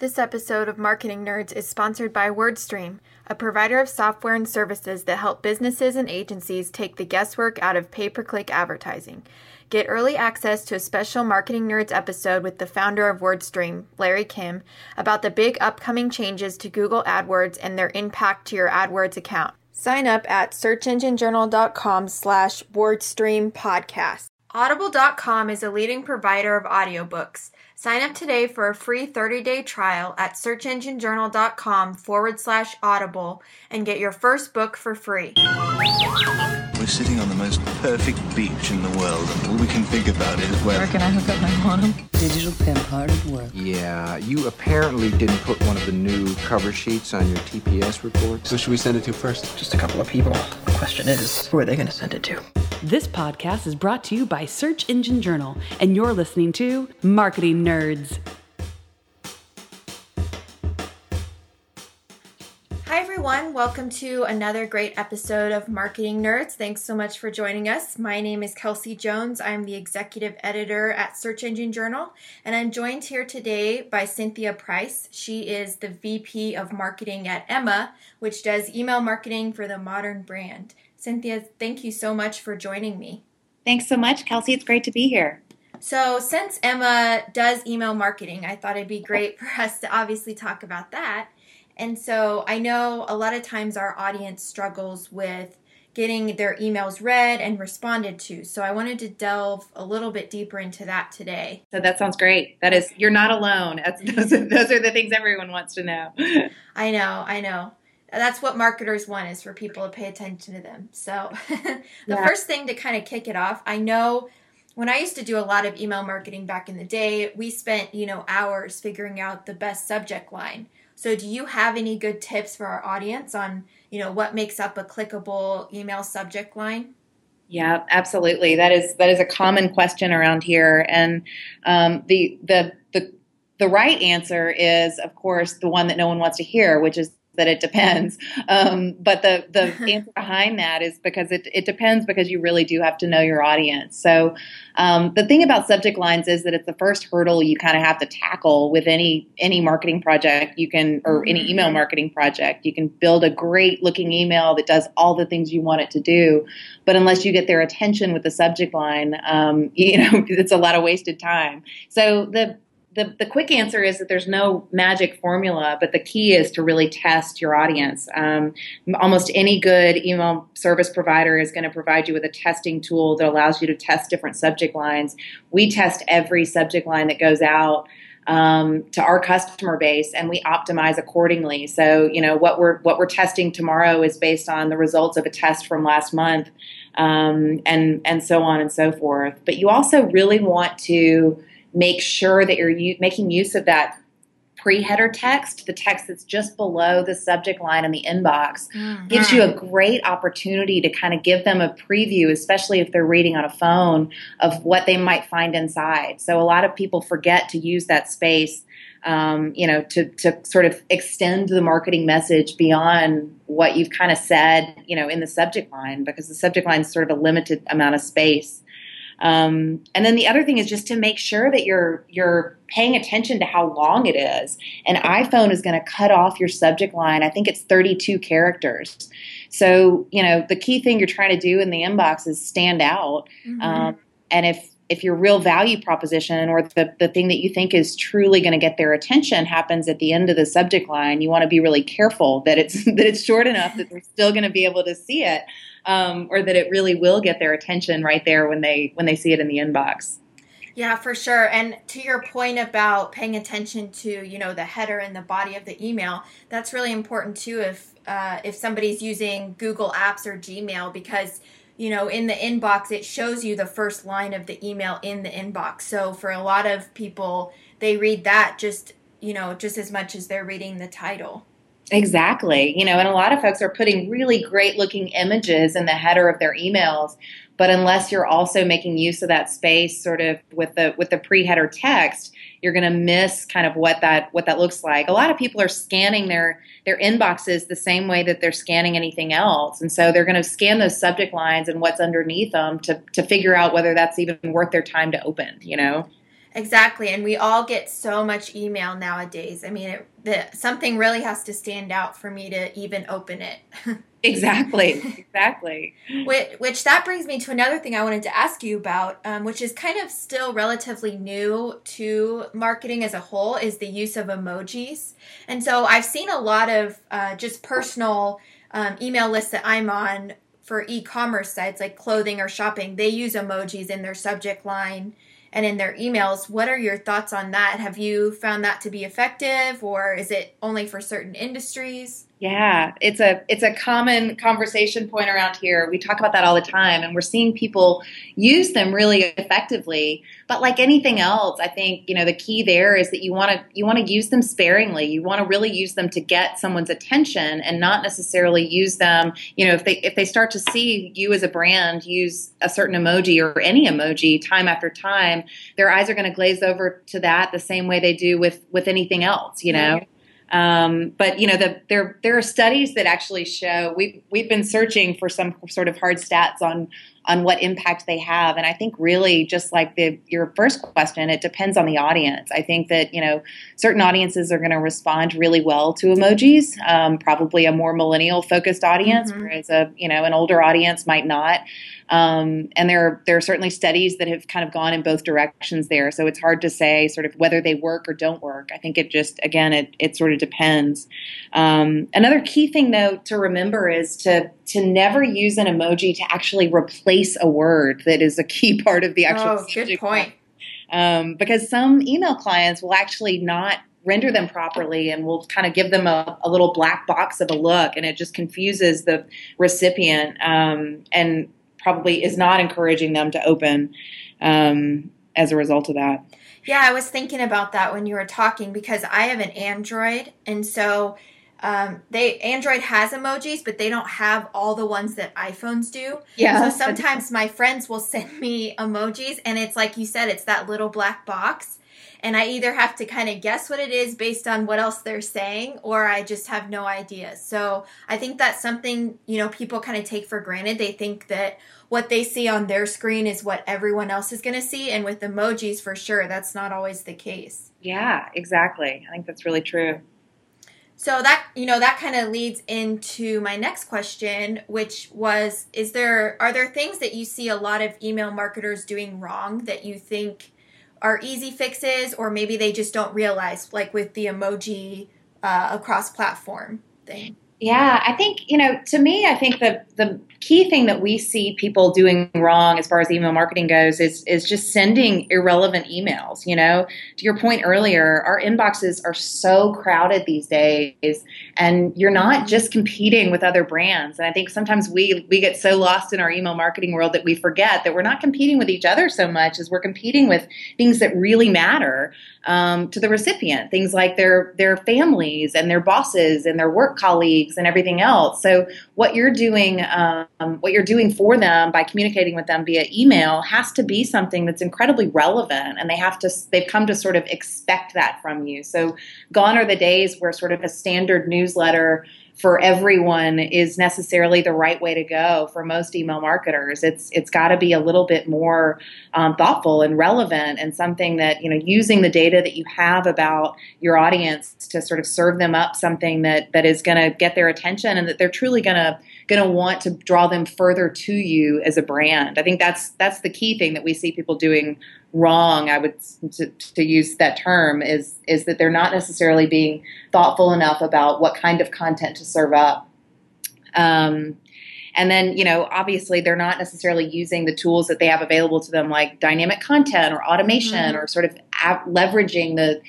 This episode of Marketing Nerds is sponsored by WordStream, a provider of software and services that help businesses and agencies take the guesswork out of pay per click advertising. Get early access to a special Marketing Nerds episode with the founder of WordStream, Larry Kim, about the big upcoming changes to Google AdWords and their impact to your AdWords account. Sign up at searchenginejournal.com slash WordStream podcast. Audible.com is a leading provider of audiobooks. Sign up today for a free 30-day trial at searchenginejournal.com forward slash audible and get your first book for free. We're sitting on the most perfect beach in the world, and all we can think about is where. Where can I hook up my modem? Digital pimp hard at work. Yeah, you apparently didn't put one of the new cover sheets on your TPS report. So should we send it to first? Just a couple of people. The question is, who are they going to send it to? This podcast is brought to you by Search Engine Journal, and you're listening to Marketing Nerds. Everyone. Welcome to another great episode of Marketing Nerds. Thanks so much for joining us. My name is Kelsey Jones. I'm the executive editor at Search Engine Journal, and I'm joined here today by Cynthia Price. She is the VP of Marketing at Emma, which does email marketing for the modern brand. Cynthia, thank you so much for joining me. Thanks so much, Kelsey. It's great to be here. So, since Emma does email marketing, I thought it'd be great for us to obviously talk about that. And so, I know a lot of times our audience struggles with getting their emails read and responded to. So, I wanted to delve a little bit deeper into that today. So, that sounds great. That is, you're not alone. That's, those, are, those are the things everyone wants to know. I know, I know that's what marketers want is for people to pay attention to them. So the yeah. first thing to kind of kick it off, I know when I used to do a lot of email marketing back in the day, we spent, you know, hours figuring out the best subject line. So do you have any good tips for our audience on, you know, what makes up a clickable email subject line? Yeah, absolutely. That is that is a common question around here, and um, the the the the right answer is, of course, the one that no one wants to hear, which is that it depends. Um, but the the answer behind that is because it it depends because you really do have to know your audience. So um, the thing about subject lines is that it's the first hurdle you kind of have to tackle with any any marketing project you can or any mm-hmm. email marketing project. You can build a great looking email that does all the things you want it to do, but unless you get their attention with the subject line, um, you know it's a lot of wasted time. So the the, the quick answer is that there's no magic formula, but the key is to really test your audience. Um, almost any good email service provider is going to provide you with a testing tool that allows you to test different subject lines. We test every subject line that goes out. Um, to our customer base and we optimize accordingly. So, you know, what we're what we're testing tomorrow is based on the results of a test from last month, um, and and so on and so forth. But you also really want to make sure that you're u- making use of that pre-header text, the text that's just below the subject line in the inbox, mm-hmm. gives you a great opportunity to kind of give them a preview, especially if they're reading on a phone, of what they might find inside. So a lot of people forget to use that space, um, you know, to to sort of extend the marketing message beyond what you've kind of said, you know, in the subject line, because the subject line is sort of a limited amount of space. Um, and then the other thing is just to make sure that you're you're paying attention to how long it is. An iPhone is going to cut off your subject line. I think it's 32 characters. So you know the key thing you're trying to do in the inbox is stand out. Mm-hmm. Um, and if if your real value proposition or the, the thing that you think is truly going to get their attention happens at the end of the subject line, you want to be really careful that it's that it's short enough that they're still going to be able to see it um, or that it really will get their attention right there when they when they see it in the inbox. Yeah, for sure. And to your point about paying attention to you know the header and the body of the email, that's really important too. If uh, if somebody's using Google Apps or Gmail, because you know in the inbox it shows you the first line of the email in the inbox. So for a lot of people, they read that just you know just as much as they're reading the title. Exactly. You know, and a lot of folks are putting really great looking images in the header of their emails, but unless you're also making use of that space sort of with the with the pre-header text, you're going to miss kind of what that what that looks like. A lot of people are scanning their their inboxes the same way that they're scanning anything else. And so they're going to scan those subject lines and what's underneath them to to figure out whether that's even worth their time to open, you know. Exactly, and we all get so much email nowadays. I mean, it, the, something really has to stand out for me to even open it. exactly, exactly. which, which, that brings me to another thing I wanted to ask you about, um, which is kind of still relatively new to marketing as a whole, is the use of emojis. And so I've seen a lot of uh, just personal um, email lists that I'm on for e-commerce sites like clothing or shopping. They use emojis in their subject line and in their emails. What are your thoughts on that? Have you found that to be effective or is it only for certain industries? Yeah, it's a it's a common conversation point around here. We talk about that all the time and we're seeing people use them really effectively. But like anything else, I think, you know, the key there is that you want to you want to use them sparingly. You want to really use them to get someone's attention and not necessarily use them, you know, if they if they start to see you as a brand use a certain emoji or any emoji time after time, their eyes are going to glaze over to that the same way they do with with anything else, you know. Mm-hmm. Um, but you know, the, there there are studies that actually show we've we've been searching for some sort of hard stats on on what impact they have, and I think really just like the your first question, it depends on the audience. I think that you know certain audiences are going to respond really well to emojis, um, probably a more millennial focused audience, mm-hmm. whereas a you know an older audience might not. Um, and there are, there are certainly studies that have kind of gone in both directions there. So it's hard to say sort of whether they work or don't work. I think it just, again, it, it sort of depends. Um, another key thing though to remember is to, to never use an emoji to actually replace a word that is a key part of the actual oh, good point. Um, because some email clients will actually not render them properly and we'll kind of give them a, a, little black box of a look and it just confuses the recipient um, and probably is not encouraging them to open um, as a result of that. Yeah, I was thinking about that when you were talking because I have an Android, and so um, they Android has emojis, but they don't have all the ones that iPhones do. Yeah. So sometimes my friends will send me emojis, and it's like you said, it's that little black box, and I either have to kind of guess what it is based on what else they're saying, or I just have no idea. So I think that's something you know people kind of take for granted. They think that what they see on their screen is what everyone else is going to see. And with emojis, for sure, that's not always the case. Yeah, exactly. I think that's really true. So that you know that kind of leads into my next question, which was: Is there are there things that you see a lot of email marketers doing wrong that you think are easy fixes, or maybe they just don't realize, like with the emoji uh, across platform thing? Yeah, I think, you know, to me, I think the the key thing that we see people doing wrong as far as email marketing goes is is just sending irrelevant emails, you know. To your point earlier, our inboxes are so crowded these days and you're not just competing with other brands. And I think sometimes we we get so lost in our email marketing world that we forget that we're not competing with each other so much as we're competing with things that really matter um, to the recipient, things like their their families and their bosses and their work colleagues and everything else. So what you're doing, um, what you're doing for them by communicating with them via email has to be something that's incredibly relevant, and they have to they've come to sort of expect that from you. So gone are the days where sort of a standard newsletter for everyone is necessarily the right way to go for most email marketers. It's it's got to be a little bit more um, thoughtful and relevant, and something that you know using the data that you have about your audience to sort of serve them up something that that is going to get their attention and that they're truly going to going to want to draw them further to you as a brand. I think that's that's the key thing that we see people doing wrong. I would to, to, use that term is is that they're not necessarily being thoughtful enough about what kind of content to serve up. Um, and then, you know, obviously they're not necessarily using the tools that they have available to them, like dynamic content or automation, mm-hmm. or sort of leveraging the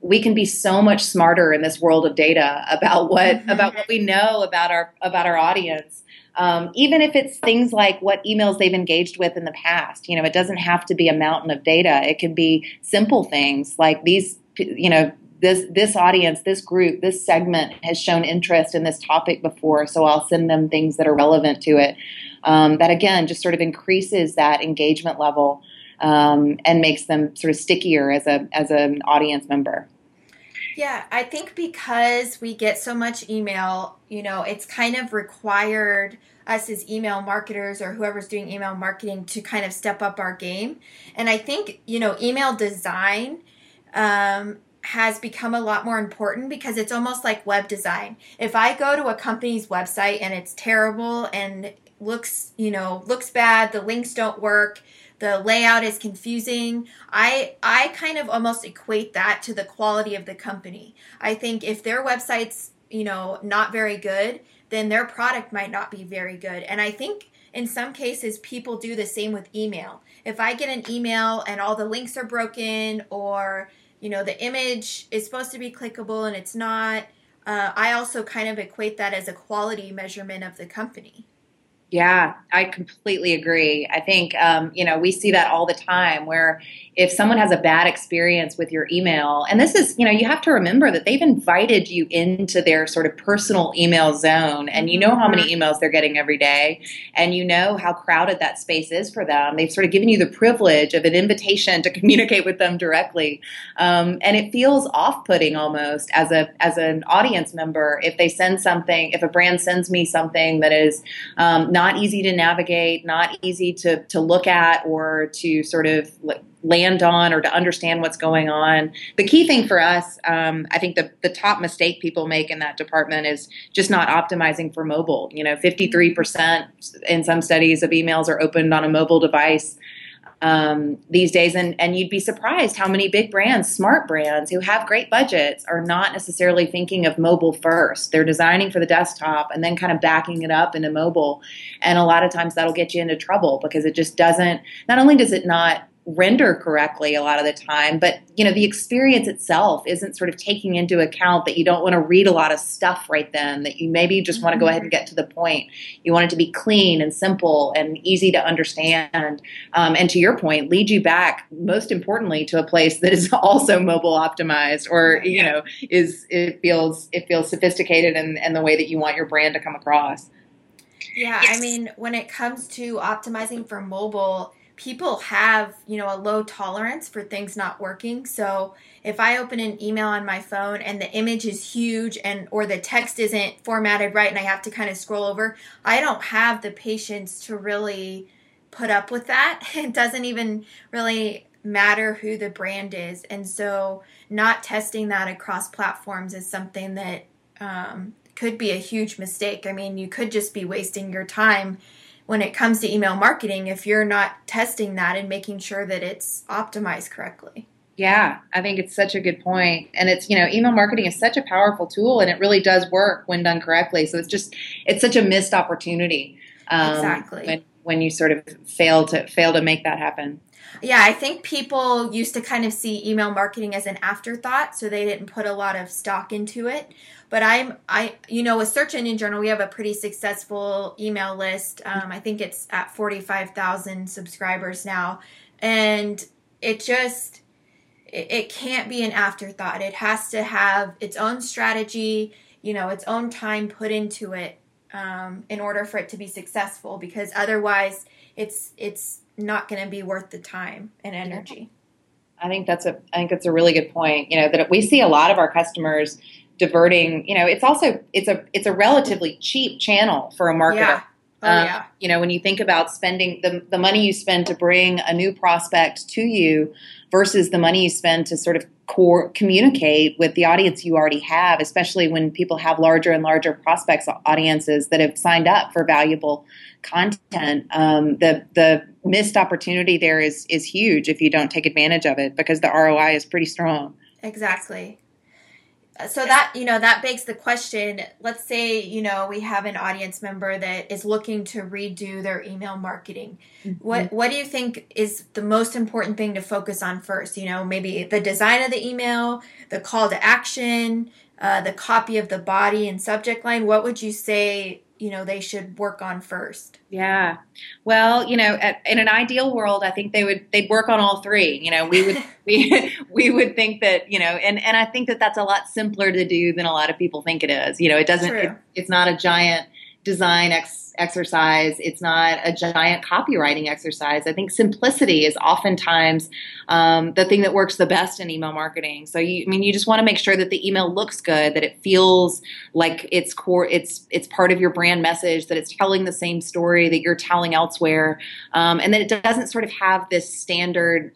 we can be so much smarter in this world of data about what mm-hmm. about what we know about our about our audience. Um, even if it's things like what emails they've engaged with in the past you know it doesn't have to be a mountain of data. It can be simple things like these you know this this audience this group this segment has shown interest in this topic before so i'll send them things that are relevant to it. Um, that again just sort of increases that engagement level um, and makes them sort of stickier as a as an audience member. Yeah, I think because we get so much email, you know, it's kind of required us as email marketers or whoever's doing email marketing to kind of step up our game. And I think, you know, email design um, has become a lot more important because it's almost like web design. If I go to a company's website and it's terrible and looks, you know, looks bad, the links don't work, the layout is confusing, I I kind of almost equate that to the quality of the company. I think if their website's, you know, not very good, then their product might not be very good. And I think in some cases people do the same with email. If I get an email and all the links are broken or you know the image is supposed to be clickable and it's not uh, i also kind of equate that as a quality measurement of the company yeah, I completely agree. I think, um, you know, we see that all the time where if someone has a bad experience with your email, and this is, you know, you have to remember that they've invited you into their sort of personal email zone, and you know how many mm-hmm. emails they're getting every day, and you know how crowded that space is for them. They've sort of given you the privilege of an invitation to communicate with them directly, um, and it feels off-putting almost as a as an audience member if they send something, if a brand sends me something that is um, not easy to navigate, not easy to to look at, or to sort of land on or to understand what's going on. The key thing for us, um, I think the, the top mistake people make in that department is just not optimizing for mobile. You know, 53% in some studies of emails are opened on a mobile device. Um, these days, and, and you'd be surprised how many big brands, smart brands who have great budgets, are not necessarily thinking of mobile first. They're designing for the desktop and then kind of backing it up into mobile. And a lot of times that'll get you into trouble because it just doesn't, not only does it not render correctly a lot of the time but you know the experience itself isn't sort of taking into account that you don't want to read a lot of stuff right then that you maybe just want to go ahead and get to the point. You want it to be clean and simple and easy to understand. Um, and to your point lead you back most importantly to a place that is also mobile optimized or you know is it feels it feels sophisticated and and the way that you want your brand to come across. Yeah yes. i mean when it comes to optimizing for mobile people have, you know, a low tolerance for things not working. So if I open an email on my phone and the image is huge and or the text isn't formatted right and I have to kind of scroll over, I don't have the patience to really put up with that. It doesn't even really matter who the brand is. And so not testing that across platforms is something that um, could be a huge mistake. I mean, you could just be wasting your time when it comes to email marketing if you're not testing that and making sure that it's optimized correctly. Yeah, I think it's such a good point. And it's, you know, email marketing is such a powerful tool and it really does work when done correctly. So it's just, it's such a missed opportunity. Um, exactly. When, when you sort of fail to fail to make that happen. Yeah, I think people used to kind of see email marketing as an afterthought, so they didn't put a lot of stock into it. But I'm, I, you know, with Search Engine Journal, we have a pretty successful email list. Um, I think it's at forty-five thousand subscribers now, and it just, it, it can't be an afterthought. It has to have its own strategy, you know, its own time put into it um, in order for it to be successful. Because otherwise, it's it's not going to be worth the time and energy. I think that's a I think that's a really good point. You know that we see a lot of our customers diverting. You know, it's also it's a it's a relatively cheap channel for a marketer. Yeah. Oh, um, yeah. You know, when you think about spending the the money you spend to bring a new prospect to you versus the money you spend to sort of core communicate with the audience you already have, especially when people have larger and larger prospects audiences that have signed up for valuable content. Um, the the missed opportunity there is is huge if you don't take advantage of it because the ROI is pretty strong. Exactly so that you know that begs the question let's say you know we have an audience member that is looking to redo their email marketing. Mm-hmm. what what do you think is the most important thing to focus on first? You know maybe the design of the email the call to action uh, the copy of the body and subject line. What would you say you know they should work on first. Yeah. Well you know at, in an ideal world i think they would they'd work on all three. You know we would we we would think that you know and and i think that that's a lot simpler to do than a lot of people think it is. You know it doesn't it, it's not a giant design ex- exercise. It's not a giant copywriting exercise. I think simplicity is oftentimes um, the thing that works the best in email marketing. So, you, I mean, you just want to make sure that the email looks good, that it feels like it's core, it's it's part of your brand message, that it's telling the same story that you're telling elsewhere, um, and that it doesn't sort of have this standard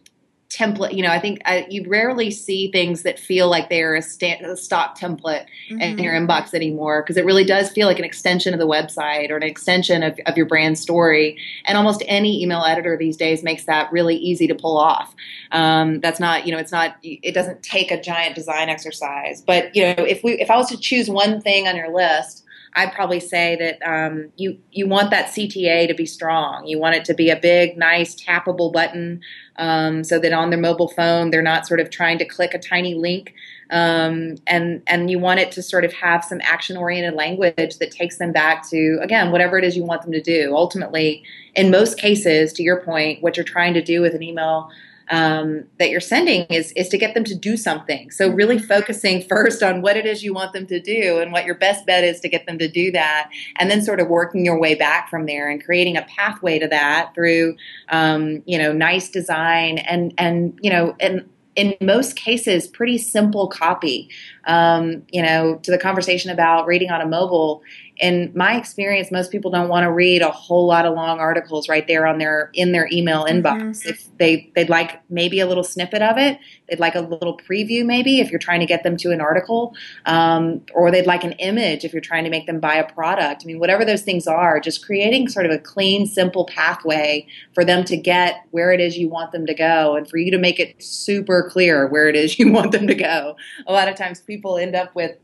template you know i think I, you rarely see things that feel like they're a, a stock template mm-hmm. in your inbox anymore because it really does feel like an extension of the website or an extension of, of your brand story. And almost any email editor these days makes that really easy to pull off. Um, that's not you know it's not it doesn't take a giant design exercise. But you know if we if i was to choose one thing on your list I'd probably say that um, you you want that CTA to be strong. You want it to be a big, nice, tappable button, um, so that on their mobile phone they're not sort of trying to click a tiny link. Um, and and you want it to sort of have some action oriented language that takes them back to again whatever it is you want them to do. Ultimately, in most cases, to your point, what you're trying to do with an email um, that you're sending is is to get them to do something. So really mm-hmm. focusing first on what it is you want them to do and what your best bet is to get them to do that, and then sort of working your way back from there and creating a pathway to that through um, you know nice design and and you know and in most cases pretty simple copy. Um, you know, to the conversation about reading on a mobile, in my experience, most people don't want to read a whole lot of long articles right there on their in their email mm-hmm. inbox. Mm-hmm. If they they'd like maybe a little snippet of it, they'd like a little preview maybe if you're trying to get them to an article, um, or they'd like an image if you're trying to make them buy a product. I mean, whatever those things are, just creating sort of a clean, simple pathway for them to get where it is you want them to go, and for you to make it super clear where it is you want them to go. A lot of times people end up with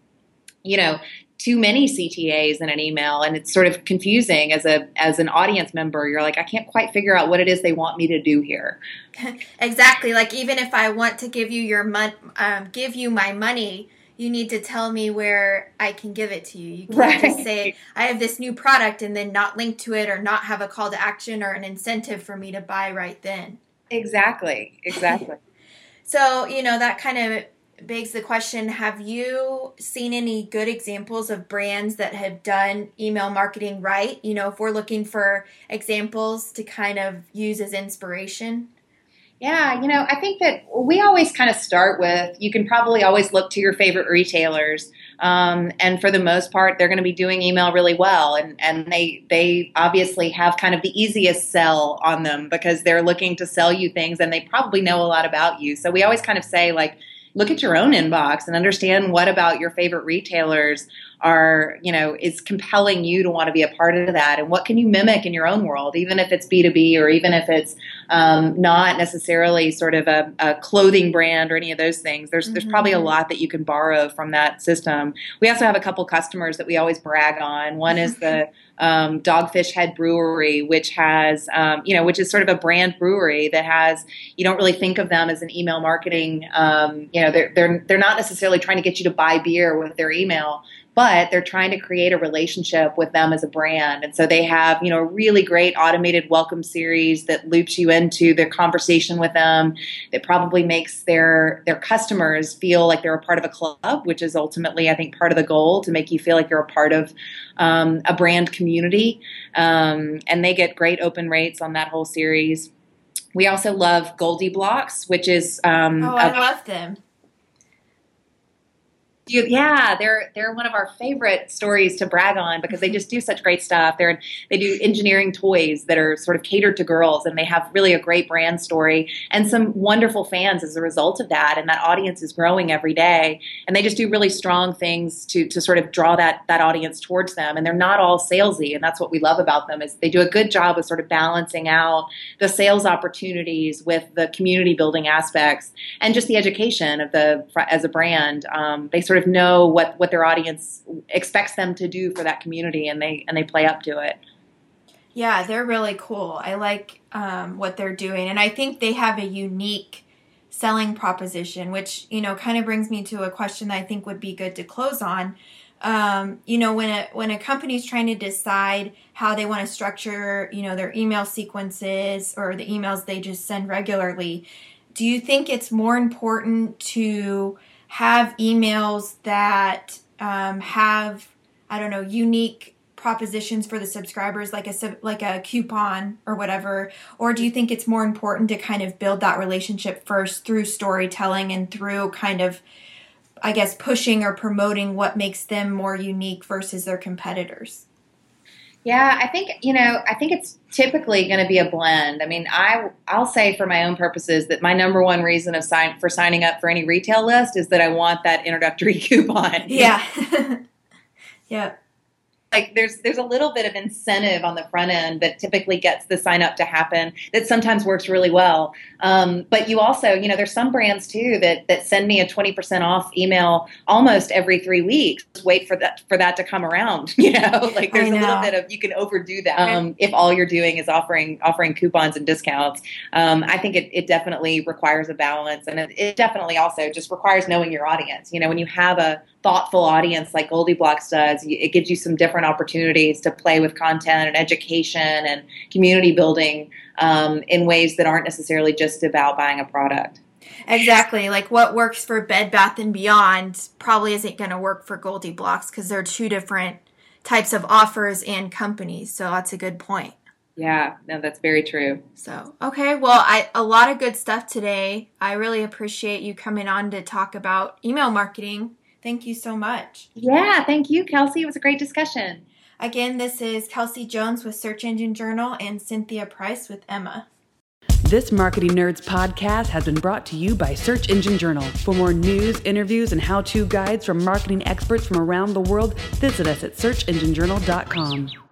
you know too many CTAs in an email and it's sort of confusing as a as an audience member. You're like I can't quite figure out what it is they want me to do here. Exactly. Like even if I want to give you your mon- um, give you my money you need to tell me where I can give it to you. You can't right. just say I have this new product and then not link to it or not have a call to action or an incentive for me to buy right then. Exactly. Exactly. So you know that kind of begs the question have you seen any good examples of brands that have done email marketing right? You know if we're looking for examples to kind of use as inspiration. Yeah you know i think that we always kind of start with you can probably always look to your favorite retailers um, and for the most part they're going to be doing email really well and, and they they obviously have kind of the easiest sell on them because they're looking to sell you things and they probably know a lot about you. So we always kind of say like look at your own inbox and understand what about your favorite retailers are you know is compelling you to want to be a part of that and what can you mimic in your own world even if it's b2b or even if it's um, not necessarily sort of a, a, clothing brand or any of those things there's mm-hmm. there's probably a mm-hmm. lot that you can borrow from that system we also have a couple customers that we always brag on one is the um, Dogfish Head Brewery, which has, um, you know, which is sort of a brand brewery that has, you don't really think of them as an email marketing, um, you know, they're, they're, they're not necessarily trying to get you to buy beer with their email, but they're trying to create a relationship with them as a brand. And so they have, you know, a really great automated welcome series that loops you into their conversation with them. That probably makes their their customers feel like they're a part of a club, which is ultimately, I think, part of the goal to make you feel like you're a part of um, a brand community. Um, and they get great open rates on that whole series. We also love GoldieBlox, which is um, oh, I a, love them yeah, they're they're one of our favorite stories to brag on because they just do such great stuff. They're they do engineering toys that are sort of catered to girls, and they have really a great brand story and some wonderful fans as a result of that. And that audience is growing every day, and they just do really strong things to to sort of draw that that audience towards them. And they're not all salesy, and that's what we love about them is they do a good job of sort of balancing out the sales opportunities with the community building aspects and just the education of the as a brand. Um, they sort sort of know what what their audience expects them to do for that community, and they and they play up to it. Yeah, they're really cool. I like um, what they're doing, and I think they have a unique selling proposition, which you know kind of brings me to a question that I think would be good to close on. Um, you know, when a when a company's trying to decide how they want to structure, you know, their email sequences or the emails they just send regularly, do you think it's more important to have emails that um, have I don't know unique propositions for the subscribers like a like a coupon or whatever? Or do you think it's more important to kind of build that relationship first through storytelling and through kind of I guess pushing or promoting what makes them more unique versus their competitors yeah, I think you know. I think it's typically going to be a blend. I mean, I I'll say for my own purposes that my number one reason of sign for signing up for any retail list is that I want that introductory coupon. Yeah. yeah like there's there's a little bit of incentive on the front end that typically gets the sign up to happen that sometimes works really well. Um, but you also you know there's some brands too that that send me a 20% off email almost every three weeks. Wait for that for that to come around you know? Like there's know. a little bit of you can overdo that um, if all you're doing is offering offering coupons and discounts. Um, i think it, it definitely requires a balance and it, it definitely also just requires knowing your audience. You know when you have a thoughtful audience like GoldieBlox does, it gives you some different opportunities to play with content and education and community building um, in ways that aren't necessarily just about buying a product. Exactly. Like what works for Bed Bath and Beyond probably isn't going to work for GoldieBlox because they're two different types of offers and companies. So that's a good point. Yeah, no, that's very true. So, okay, well, I a lot of good stuff today. I really appreciate you coming on to talk about email marketing Thank you so much. Yeah, thank you, Kelsey. It was a great discussion. Again, this is Kelsey Jones with Search Engine Journal and Cynthia Price with Emma. This Marketing Nerds podcast has been brought to you by Search Engine Journal. For more news, interviews, and how to guides from marketing experts from around the world, visit us at searchenginejournal.com.